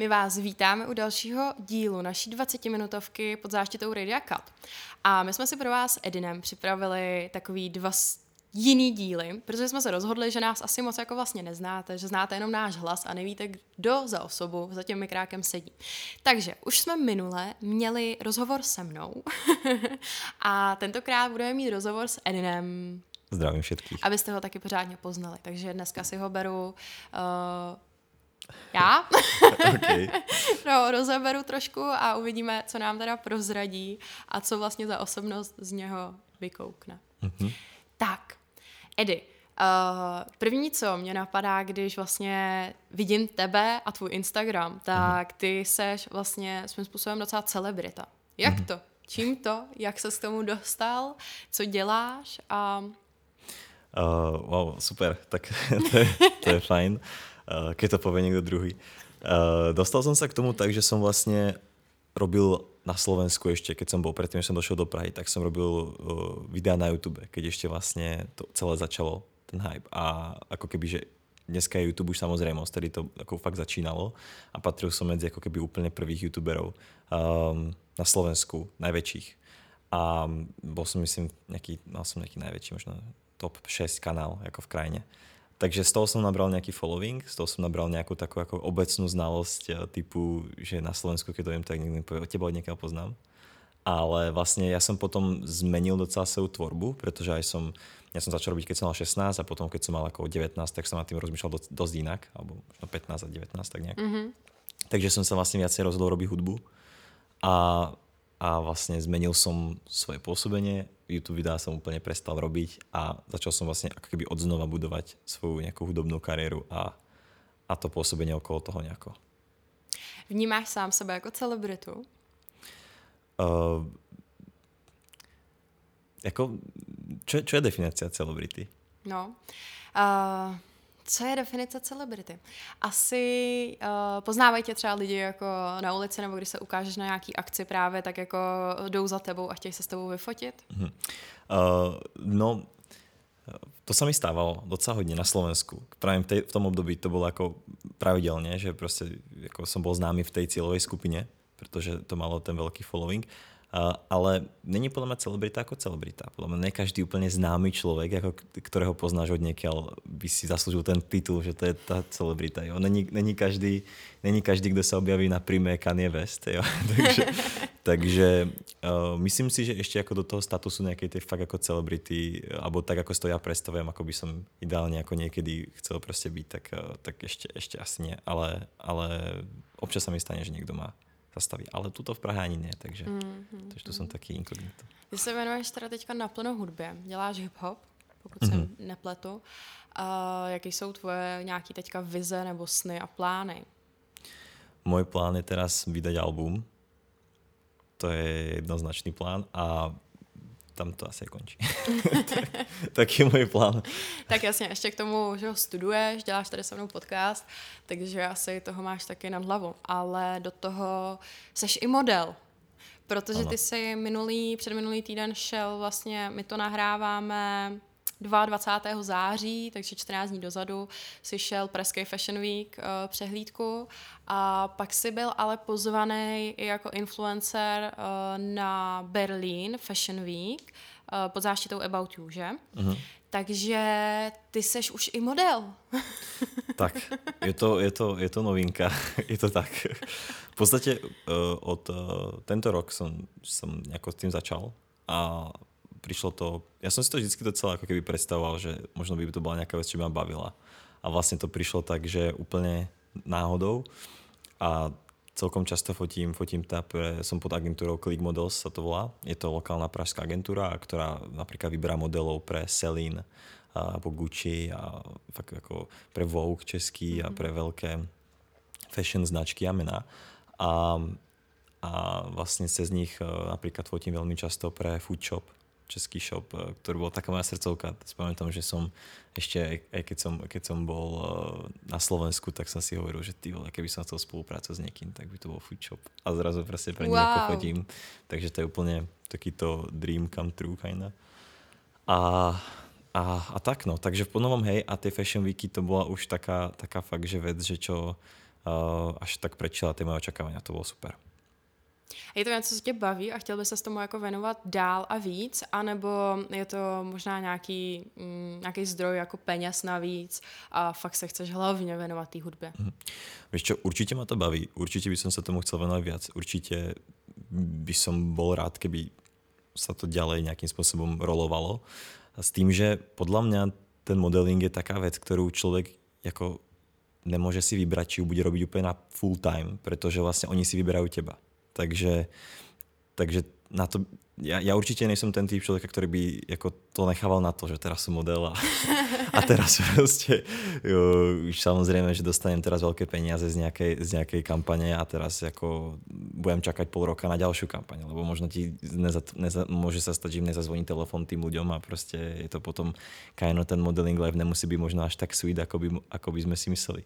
My vás vítáme u dalšího dílu naší 20-minutovky pod záštitou Radio Cut. A my jsme si pro vás Edinem připravili takový dva jiný díly, protože jsme se rozhodli, že nás asi moc jako vlastně neznáte, že znáte jenom náš hlas a nevíte, kdo za osobu za tím mikrákem sedí. Takže už jsme minule měli rozhovor se mnou a tentokrát budeme mít rozhovor s Edinem. Zdravím všetkých. Abyste ho taky pořádně poznali. Takže dneska si ho beru uh, já. okay. no, rozeberu trošku a uvidíme, co nám teda prozradí a co vlastně za osobnost z něho vykoukne. Mm-hmm. Tak, Edy, Uh, první, co mě napadá, když vlastně vidím tebe a tvůj Instagram, tak ty seš vlastně svým způsobem docela celebrita. Jak mm-hmm. to? Čím to? Jak se k tomu dostal? Co děláš? A... Uh, wow, super. Tak to je, to je fajn, keď to povie niekto druhý. Uh, dostal som sa k tomu tak, že som vlastne robil na Slovensku ešte, keď som bol predtým, že som došiel do Prahy, tak som robil uh, videá na YouTube, keď ešte vlastne to celé začalo, ten hype. A ako keby, že dneska je YouTube už samozrejme, vtedy to ako fakt začínalo a patril som medzi ako keby úplne prvých YouTuberov um, na Slovensku, najväčších. A bol som myslím nejaký, mal som nejaký najväčší, možno top 6 kanál ako v krajine. Takže z toho som nabral nejaký following, z toho som nabral nejakú takú ako obecnú znalosť eh, typu, že na Slovensku, keď to viem, tak niekto mi povie, teba od niekoho poznám. Ale vlastne ja som potom zmenil docela svoju tvorbu, pretože aj som, ja som začal robiť, keď som mal 16 a potom, keď som mal ako 19, tak som nad tým rozmýšľal dosť, dosť inak, alebo možno 15 a 19, tak nejak. Mm-hmm. Takže som sa vlastne viacej rozhodol robiť hudbu a, a vlastne zmenil som svoje pôsobenie, YouTube videá som úplne prestal robiť a začal som vlastne ako keby odznova budovať svoju nejakú hudobnú kariéru a, a to pôsobenie okolo toho nejako. Vnímáš sám sebe jako celebritu? Uh, jako, čo, čo je definícia celebrity? No, uh, co je definice celebrity? Asi uh, poznávají tě třeba lidi jako na ulici, nebo když se ukážeš na nějaký akci právě, tak jako jdou za tebou a chtějí se s tebou vyfotit? Uh-huh. Uh, no, to sa mi stávalo docela hodne na Slovensku. Práve v, v tom období to bolo ako pravidelne, že proste ako som bol známy v tej cieľovej skupine, pretože to malo ten veľký following. Ale není podľa mňa celebrita ako celebrita. Podľa mňa ne každý úplne známy človek, ako, ktorého poznáš od niekiaľ, by si zaslúžil ten titul, že to je tá celebrita. Jo. Není, není, každý, není každý, kto sa objaví na príjme Kanye West. Jo. takže takže uh, myslím si, že ešte ako do toho statusu nejakej tej fakt ako celebrity, alebo tak ako si to ja predstavujem, ako by som ideálne ako niekedy chcel proste byť, tak, uh, tak ešte, ešte asi nie. Ale, ale občas sa mi stane, že niekto má zastaví. Ale tuto v Prahe ani ne, takže, mm-hmm. takže to jsem taky inkognito. Ty se věnuješ teda teďka naplno hudbě, děláš hip-hop, pokud mm-hmm. se mhm. nepletu. A jaké jsou tvoje nějaké teďka vize nebo sny a plány? Můj plán je teraz vydať album. To je jednoznačný plán a tam to asi končí. tak, tak je můj plán. tak jasně, ještě k tomu, že ho studuješ, děláš tady se mnou podcast, takže asi toho máš taky nad hlavu. Ale do toho seš i model. Protože ano. ty jsi minulý, předminulý týden šel vlastně, my to nahráváme 22. září, takže 14 dní dozadu, si šel Pražský Fashion Week uh, přehlídku a pak si byl ale pozvaný i jako influencer uh, na Berlin Fashion Week uh, pod záštitou About You, že? Uh-huh. Takže ty seš už i model. tak, je to, je to, je to novinka, je to tak. V podstate uh, od uh, tento rok som, som nejako s tým začal a prišlo to, ja som si to vždy docela ako keby predstavoval, že možno by to bola nejaká vec, čo ma bavila. A vlastne to prišlo tak, že úplne náhodou a celkom často fotím, fotím tá pre, som pod agentúrou Click Models sa to volá. Je to lokálna pražská agentúra, ktorá napríklad vyberá modelov pre Celine alebo Gucci a fakt ako pre Vogue český mm-hmm. a mhm. pre veľké fashion značky a mená. A, a vlastne cez nich e, napríklad fotím veľmi často pre Food Shop, český shop, eh, ktorý bol taká moja srdcovka. Spamätám, že som ešte, aj keď som, keď som bol eh, na Slovensku, tak som si hovoril, že ty vole, keby som chcel spolupracovať s niekým, tak by to bol food shop. A zrazu proste pre wow. chodím. Takže to je úplne takýto dream come true kinda. A, a, a tak no, takže v novom hej, a tie Fashion Weeky to bola už taká, taká fakt, že vec, že čo uh, až tak prečila ty moje očekávania. To bylo super. Je to něco, co tě baví a chtěl by se tomu jako věnovat dál a víc, anebo je to možná nějaký, mm, nějaký zdroj jako peněz navíc a fakt se chceš hlavně věnovat té hudbě? Mm. Víš čo, určitě ma to baví, určitě by som sa tomu chcel venovať viac, určite by som bol rád, keby sa to ďalej nejakým spôsobom rolovalo. A s tým, že podľa mňa ten modeling je taká vec, ktorú človek ako nemôže si vybrať, či ju bude robiť úplne na full time, pretože vlastne oni si vyberajú teba. Takže, takže na to, ja, ja určite nejsem ten typ človeka, ktorý by jako to nechával na to, že teraz som model a, a teraz proste jo, už samozrejme, že dostanem teraz veľké peniaze z nejakej, z nejakej kampane a teraz ako budem čakať pol roka na ďalšiu kampaň, lebo možno ti neza, neza, môže sa stať, že nezazvoní telefon tým ľuďom a proste je to potom kajno ten modeling live nemusí byť možno až tak sweet, ako by, ako by sme si mysleli.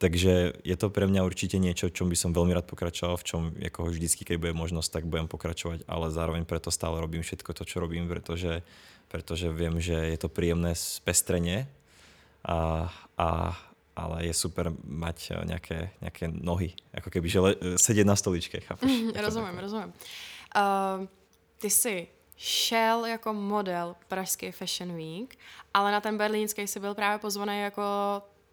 Takže je to pre mňa určite niečo, čom by som veľmi rád pokračoval, v čom ako vždycky, keď bude možnosť, tak budem pokračovať, ale zároveň preto stále robím všetko to, čo robím, pretože, pretože viem, že je to príjemné spestrenie a, a, ale je super mať nejaké, nejaké nohy, ako keby, že le, sedieť na stoličke, chápeš? Mm, rozumím, rozumím. Uh, ty si šel jako model Pražský Fashion Week, ale na ten berlínský si byl právě pozvaný jako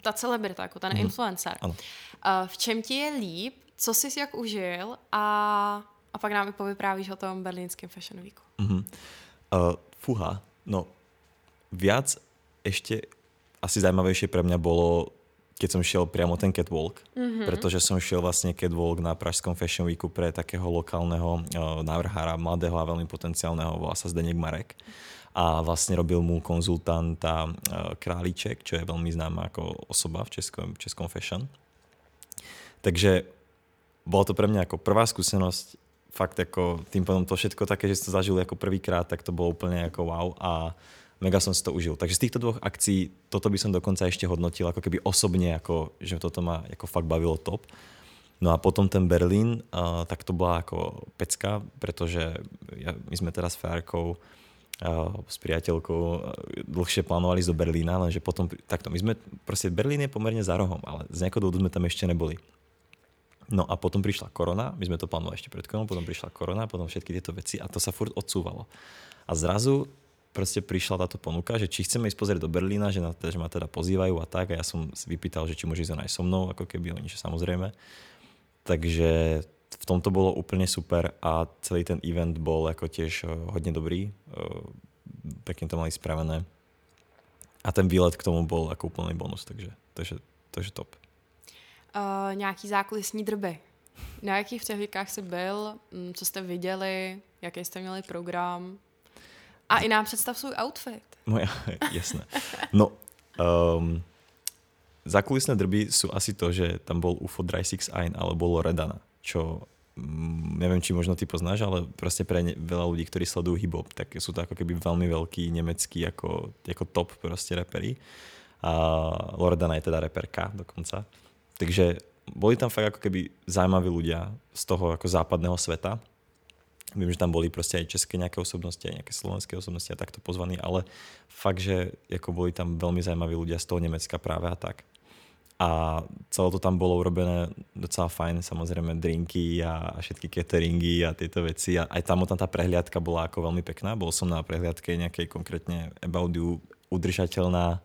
ta celebrita, jako ten mm. influencer. Ano. Uh, v čem ti je líp, co jsi jak užil a, a pak nám i povyprávíš o tom berlínském Fashion Weeku. Mm-hmm. Uh, fúha, no viac ešte asi zaujímavejšie pre mňa bolo, keď som šiel priamo ten catwalk, mm-hmm. pretože som šiel vlastne catwalk na Pražskom Fashion Weeku pre takého lokálneho uh, návrhára, mladého a veľmi potenciálneho, volá sa Zdeněk Marek. A vlastne robil mu konzultanta e, Králíček, čo je veľmi známa ako osoba v českom, českom fashion. Takže bolo to pre mňa ako prvá skúsenosť, fakt ako tým potom to všetko také, že som to zažil ako prvýkrát, tak to bolo úplne ako wow a mega som si to užil. Takže z týchto dvoch akcií toto by som dokonca ešte hodnotil ako keby osobne, ako, že toto ma ako fakt bavilo top. No a potom ten Berlín, uh, tak to bola ako pecka, pretože ja, my sme teraz s Fárkou s priateľkou dlhšie plánovali ísť do Berlína, lenže potom, takto, my sme, proste Berlín je pomerne za rohom, ale z nejakého dôvodu sme tam ešte neboli. No a potom prišla korona, my sme to plánovali ešte pred koronou, potom prišla korona, potom všetky tieto veci a to sa furt odsúvalo. A zrazu proste prišla táto ponuka, že či chceme ísť pozrieť do Berlína, že, na, že ma teda pozývajú a tak a ja som vypýtal, že či môže ísť aj so mnou, ako keby oni, že samozrejme. Takže v tomto bolo úplne super a celý ten event bol ako tiež eh, hodne dobrý. Eh, pekne to mali spravené. A ten výlet k tomu bol ako úplný bonus, takže, takže, takže top. Uh, nějaký zákulisní drby. Na jakých přehlídkách jsi byl, mm, co jste viděli, jaký jste měli program? A i nám představ svůj outfit. Moja, jasné. No, um, zákulisné drby sú asi to, že tam bol UFO Dry Six Ein alebo Loredana čo mm, neviem, či možno ty poznáš, ale proste pre ne, veľa ľudí, ktorí sledujú hip-hop, tak sú to ako keby veľmi veľký nemecký ako, ako top proste repery. A Loredana je teda reperka dokonca. Takže boli tam fakt ako keby zaujímaví ľudia z toho ako západného sveta. Viem, že tam boli proste aj české nejaké osobnosti, aj nejaké slovenské osobnosti a takto pozvaní, ale fakt, že ako boli tam veľmi zaujímaví ľudia z toho Nemecka práve a tak a celé to tam bolo urobené docela fajn, samozrejme drinky a všetky cateringy a tieto veci a aj tam tá prehliadka bola ako veľmi pekná, bol som na prehliadke nejakej konkrétne About You udržateľná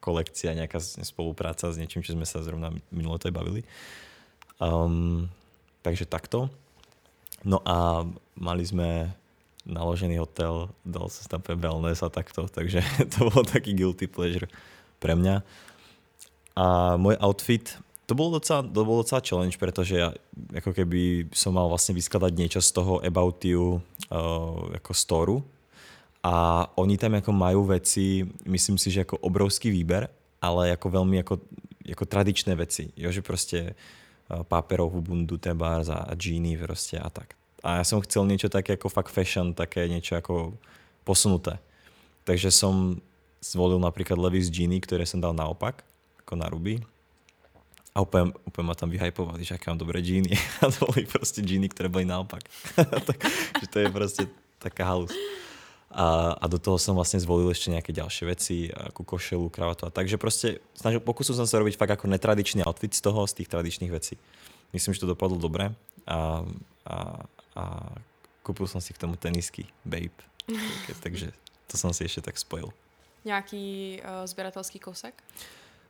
kolekcia, nejaká spolupráca s niečím, čo sme sa zrovna minulo to bavili. Um, takže takto. No a mali sme naložený hotel, dal sa tam wellness a takto, takže to bol taký guilty pleasure pre mňa. A môj outfit, to bol docela, to bol docela challenge, pretože ja ako keby som mal vlastne vyskladať niečo z toho About You uh, ako storu a oni tam ako majú veci, myslím si, že ako obrovský výber, ale ako veľmi ako, ako tradičné veci. Jo, že proste uh, páperovú bundu, tebárs a, džíny proste a tak. A ja som chcel niečo také ako fakt fashion, také niečo ako posunuté. Takže som zvolil napríklad Levi's džíny, ktoré som dal naopak ako na ruby. A úplne, úplne ma tam vyhypovali, že aké mám dobré džíny. A to boli proste džíny, ktoré boli naopak. tak, že to je proste taká halus. A, a do toho som vlastne zvolil ešte nejaké ďalšie veci, ako košelu, kravatu a tak. Že proste snažil, pokusil som sa robiť fakt ako netradičný outfit z toho, z tých tradičných vecí. Myslím, že to dopadlo dobre a, a, a kúpil som si k tomu tenisky Babe. Takže to som si ešte tak spojil. Nějaký uh, sběratelský kousek?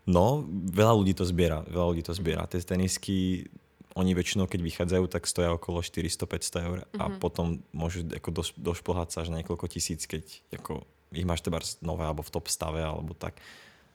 No, veľa ľudí to zbiera. Veľa ľudí to zbiera. Tie tenisky, oni väčšinou, keď vychádzajú, tak stoja okolo 400-500 eur mm-hmm. a mhm. potom môžu ako doš, došplhať sa až na niekoľko tisíc, keď ako, ich máš teba nové alebo v top stave alebo tak.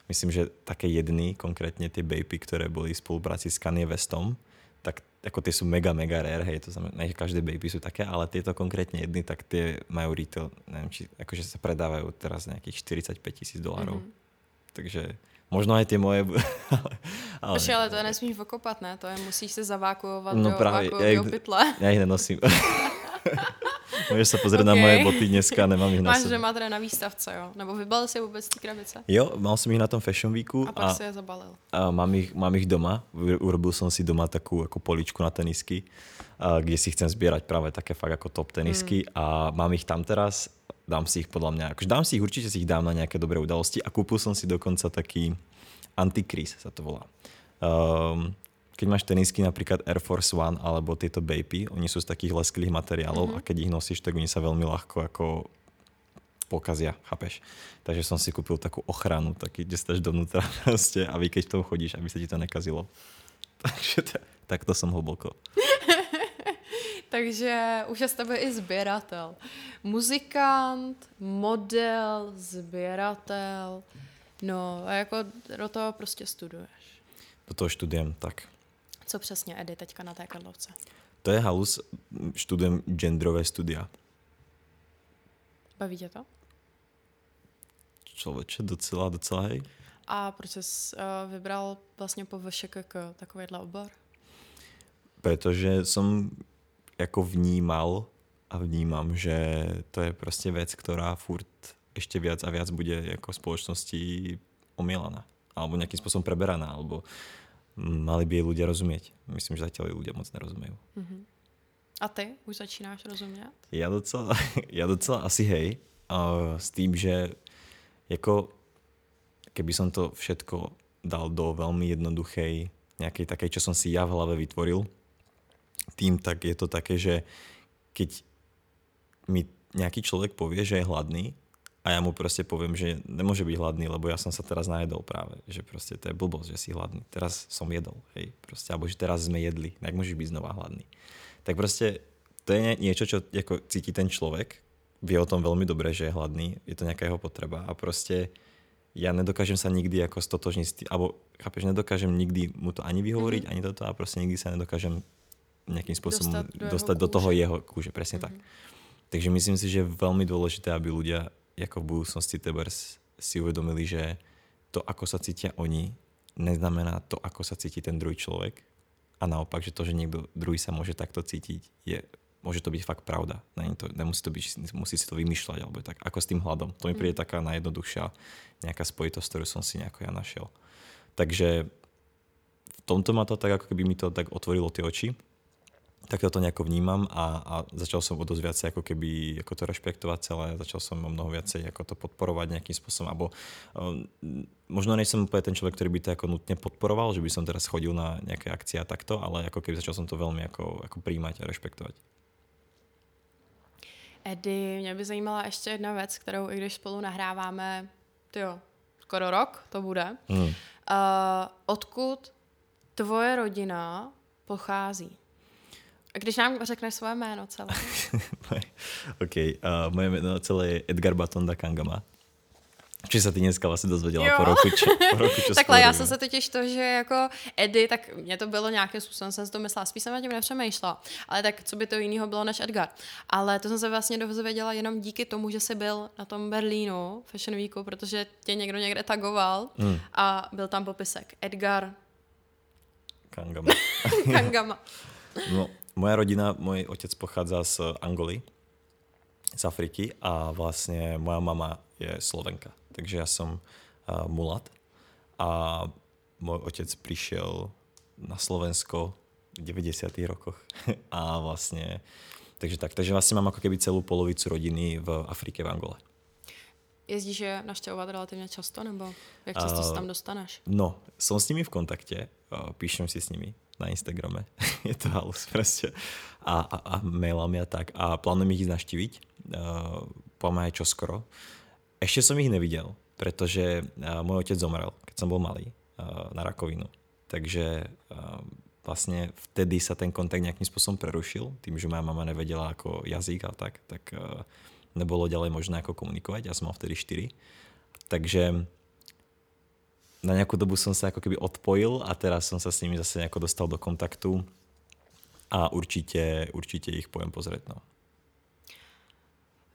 Myslím, že také jedny, konkrétne tie Baby, ktoré boli v spolupráci s Kanye Westom, tak ako tie sú mega, mega rare, hej, to znamená, že každé baby sú také, ale tieto konkrétne jedny, tak tie majú retail, neviem, či akože sa predávajú teraz nejakých 45 tisíc dolárov. Mm-hmm. Takže možno aj tie moje... ale, ale, ale to nesmíš okopat, ne? To je, musíš se zavákuovat no, do právě, já pytle. Já ich nenosím. Můžeš se pozrieť okay. na moje boty dneska, nemám ich na Máš, že má teda na výstavce, jo? Nebo vybalil si vůbec ty krabice? Jo, mal som ich na tom Fashion Weeku. A pak a, si je zabalil. A mám ich, mám ich doma. Urobil som si doma takú ako poličku na tenisky, a, kde si chcem zbierať práve také fakt ako top tenisky mm. a mám ich tam teraz. Dám si ich podľa mňa, akože dám si ich, určite si ich dám na nejaké dobré udalosti a kúpil som si dokonca taký Antikris sa to volá. Um, keď máš tenisky napríklad Air Force One alebo tieto Baby, oni sú z takých lesklých materiálov mm-hmm. a keď ich nosíš, tak oni sa veľmi ľahko ako pokazia, chápeš? Takže som si kúpil takú ochranu, taký, kde stáš dovnútra proste, aby keď v tom chodíš, aby sa ti to nekazilo. Takže t- takto som hlboko. Takže už je z tebe i sběratel. Muzikant, model, sběratel. No a jako do toho prostě studuješ. Do toho študujem, tak. Co přesně, Edy, teďka na té Karlovce? To je halus, študujem genderové studia. Baví tě to? Člověče, docela, docela hej. A proč jsi uh, vybral vlastně po VŠKK takovýhle obor? Protože som jako vnímal a vnímam, že to je prostě věc, která furt ešte viac a viac bude jako spoločnosti omielaná. Alebo nejakým spôsobom preberaná, alebo mali by jej ľudia rozumieť. Myslím, že zatiaľ jej ľudia moc nerozumejú. Uh-huh. A ty už začínáš rozumět? Ja docela, ja docela asi hej. Uh, s tým, že jako keby som to všetko dal do veľmi jednoduchej nejakej takej, čo som si ja v hlave vytvoril, tým tak je to také, že keď mi nejaký človek povie, že je hladný, a ja mu proste poviem, že nemôže byť hladný, lebo ja som sa teraz najedol práve. Že proste to je blbosť, že si hladný. Teraz som jedol, hej. Proste, alebo že teraz sme jedli. Jak môžeš byť znova hladný? Tak proste to je niečo, čo ako cíti ten človek. Vie o tom veľmi dobre, že je hladný. Je to nejaká jeho potreba. A proste ja nedokážem sa nikdy ako stotožniť s tým, alebo chápeš, nedokážem nikdy mu to ani vyhovoriť, mm-hmm. ani toto a proste nikdy sa nedokážem nejakým spôsobom dostať do, dostať do toho jeho kúže. Presne mm-hmm. tak. Mhm. Takže myslím si, že je veľmi dôležité, aby ľudia ako v budúcnosti tebers si uvedomili, že to, ako sa cítia oni, neznamená to, ako sa cíti ten druhý človek. A naopak, že to, že niekto druhý sa môže takto cítiť, je, môže to byť fakt pravda. Není to, nemusí, to byť, musí si to vymýšľať, alebo tak, ako s tým hľadom. To mi príde mm. taká najjednoduchšia nejaká spojitosť, ktorú som si nejako ja našiel. Takže v tomto ma to tak, ako keby mi to tak otvorilo tie oči tak to nejako vnímam a, a začal som o dosť viacej ako keby ako to rešpektovať celé, začal som o mnoho viacej ako to podporovať nejakým spôsobom, alebo um, možno nie som úplne ten človek, ktorý by to ako nutne podporoval, že by som teraz chodil na nejaké akcie a takto, ale ako keby začal som to veľmi ako, ako príjmať a rešpektovať. Edy, mě by zajímala ještě jedna věc, kterou i když spolu nahráváme, tyjo, skoro rok to bude. Hmm. Uh, odkud tvoje rodina pochází? A když nám řekneš svoje jméno celé. OK, uh, moje jméno celé je Edgar Batonda Kangama. Či se ty dneska vlastně dozvěděla po roku, či, po roku čo Takhle, já jsem se totiž to, že jako Eddie, tak mě to bylo nějakým způsobem, jsem si to myslela, spíš jsem na tím nepřemýšlela, ale tak co by to jiného bylo než Edgar. Ale to jsem se vlastně dozvěděla jenom díky tomu, že jsi byl na tom Berlínu Fashion Weeku, protože tě někdo někde tagoval hmm. a byl tam popisek Edgar Kangama. Kangama. no, moja rodina, môj otec pochádza z Angoly, z Afriky a vlastne moja mama je Slovenka. Takže ja som uh, mulat a môj otec prišiel na Slovensko v 90. rokoch a vlastne takže tak. Takže vlastně mám jako keby celou polovicu rodiny v Afrike, v Angole. Jezdíš je naštěvovat relativně často, nebo jak často uh, se tam dostaneš? No, som s nimi v kontakte, uh, píšem si s nimi na Instagrame, je to halus proste. A, a, a mailami a tak. A plánujem ich naštíviť, uh, pomáhať čoskoro. Ešte som ich nevidel, pretože uh, môj otec zomrel, keď som bol malý, uh, na rakovinu. Takže uh, vlastne vtedy sa ten kontakt nejakým spôsobom prerušil, tým, že moja mama nevedela ako jazyk a tak, tak nebolo ďalej možné ako komunikovať. Ja som mal vtedy 4. Takže na nejakú dobu som sa ako keby odpojil a teraz som sa s nimi zase nejako dostal do kontaktu a určite, určite ich pojem pozrieť. No.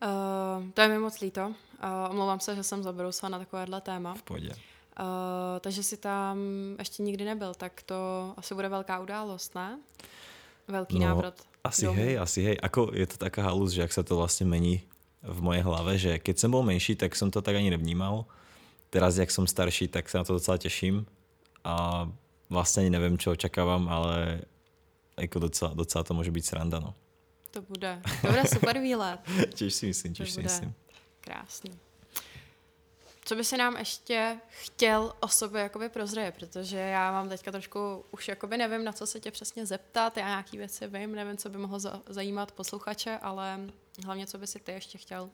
Uh, to je mi moc líto. Uh, omlouvám se, že jsem zabrousila na takovéhle téma. V pohodě. Uh, takže si tam ještě nikdy nebyl, tak to asi bude velká událost, ne? Velký no, návrat. Asi domů. hej, asi hej. Ako je to taká halus, že ak sa to vlastne mení v mojej hlave, že keď som bol menší, tak som to tak ani nevnímal. Teraz, jak som starší, tak sa na to docela teším a vlastne ani neviem, čo očakávam, ale ako docela, docela to môže byť sranda, no. To bude, to bude super výlet. tiež si myslím, tiež si myslím. Krásný. Co by si nám ještě chtěl o sobě jakoby prozřejet, protože já mám teďka trošku, už jakoby nevím, na co se tě přesně zeptat, já nějaký věci vím, nevím, co by mohlo zajímat posluchače, ale hlavně, co by si ty ještě chtěl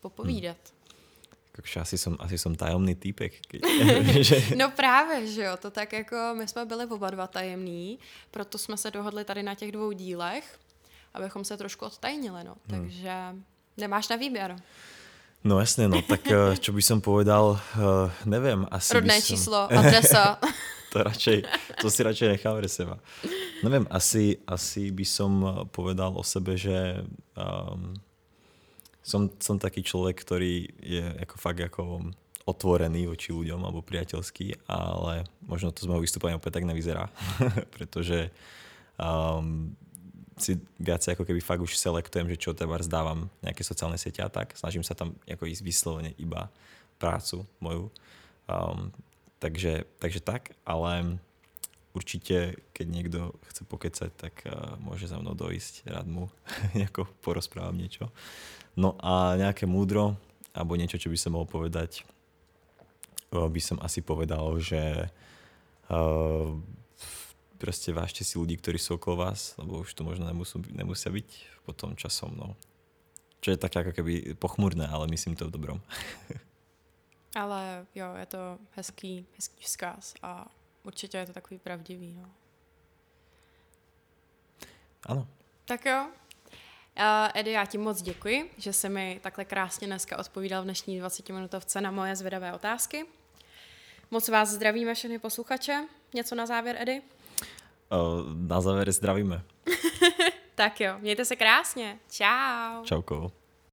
popovídat. Hmm. Asi som, asi som tajomný týpek. Že... No právě, že jo, to tak jako my jsme byli oba dva tajemní, proto jsme se dohodli tady na těch dvou dílech, abychom se trošku odtajnili, no. Hmm. Takže nemáš na výběr. No jasne, no tak eh, čo by som povedal, uh, neviem. Asi Rodné som... číslo, adresa. to radšej, to si radšej nechám pre seba. Neviem, asi, asi by som eh, povedal o sebe, že um, som, som taký človek, ktorý je ako fakt ako otvorený voči ľuďom alebo priateľský, ale možno to z môjho vystúpania opäť tak nevyzerá, pretože um, si viacej ako keby fakt už selektujem, že čo treba zdávam nejaké sociálne siete a tak. Snažím sa tam ako ísť vyslovene iba prácu moju. Um, takže, takže tak, ale určite, keď niekto chce pokecať, tak uh, môže za mnou dojsť, rád mu nejako porozprávam niečo. No a nejaké múdro, alebo niečo, čo by som mohol povedať, uh, by som asi povedal, že uh, proste vážte si ľudí, ktorí sú okolo vás, lebo už to možno nemusú, nemusia byť potom časom. No. Čo je také ako keby pochmurné, ale myslím to v dobrom. ale jo, je to hezký, hezký vzkaz a určitě je to takový pravdivý. No. Ano. Tak jo. Uh, Edy, já ti moc děkuji, že jsi mi takhle krásně dneska odpovídal v dnešní 20-minutovce na moje zvědavé otázky. Moc vás zdravíme všechny posluchače. Něco na závěr, Edy? na závěr zdravíme. tak jo, mějte se krásně. Čau. Čauko.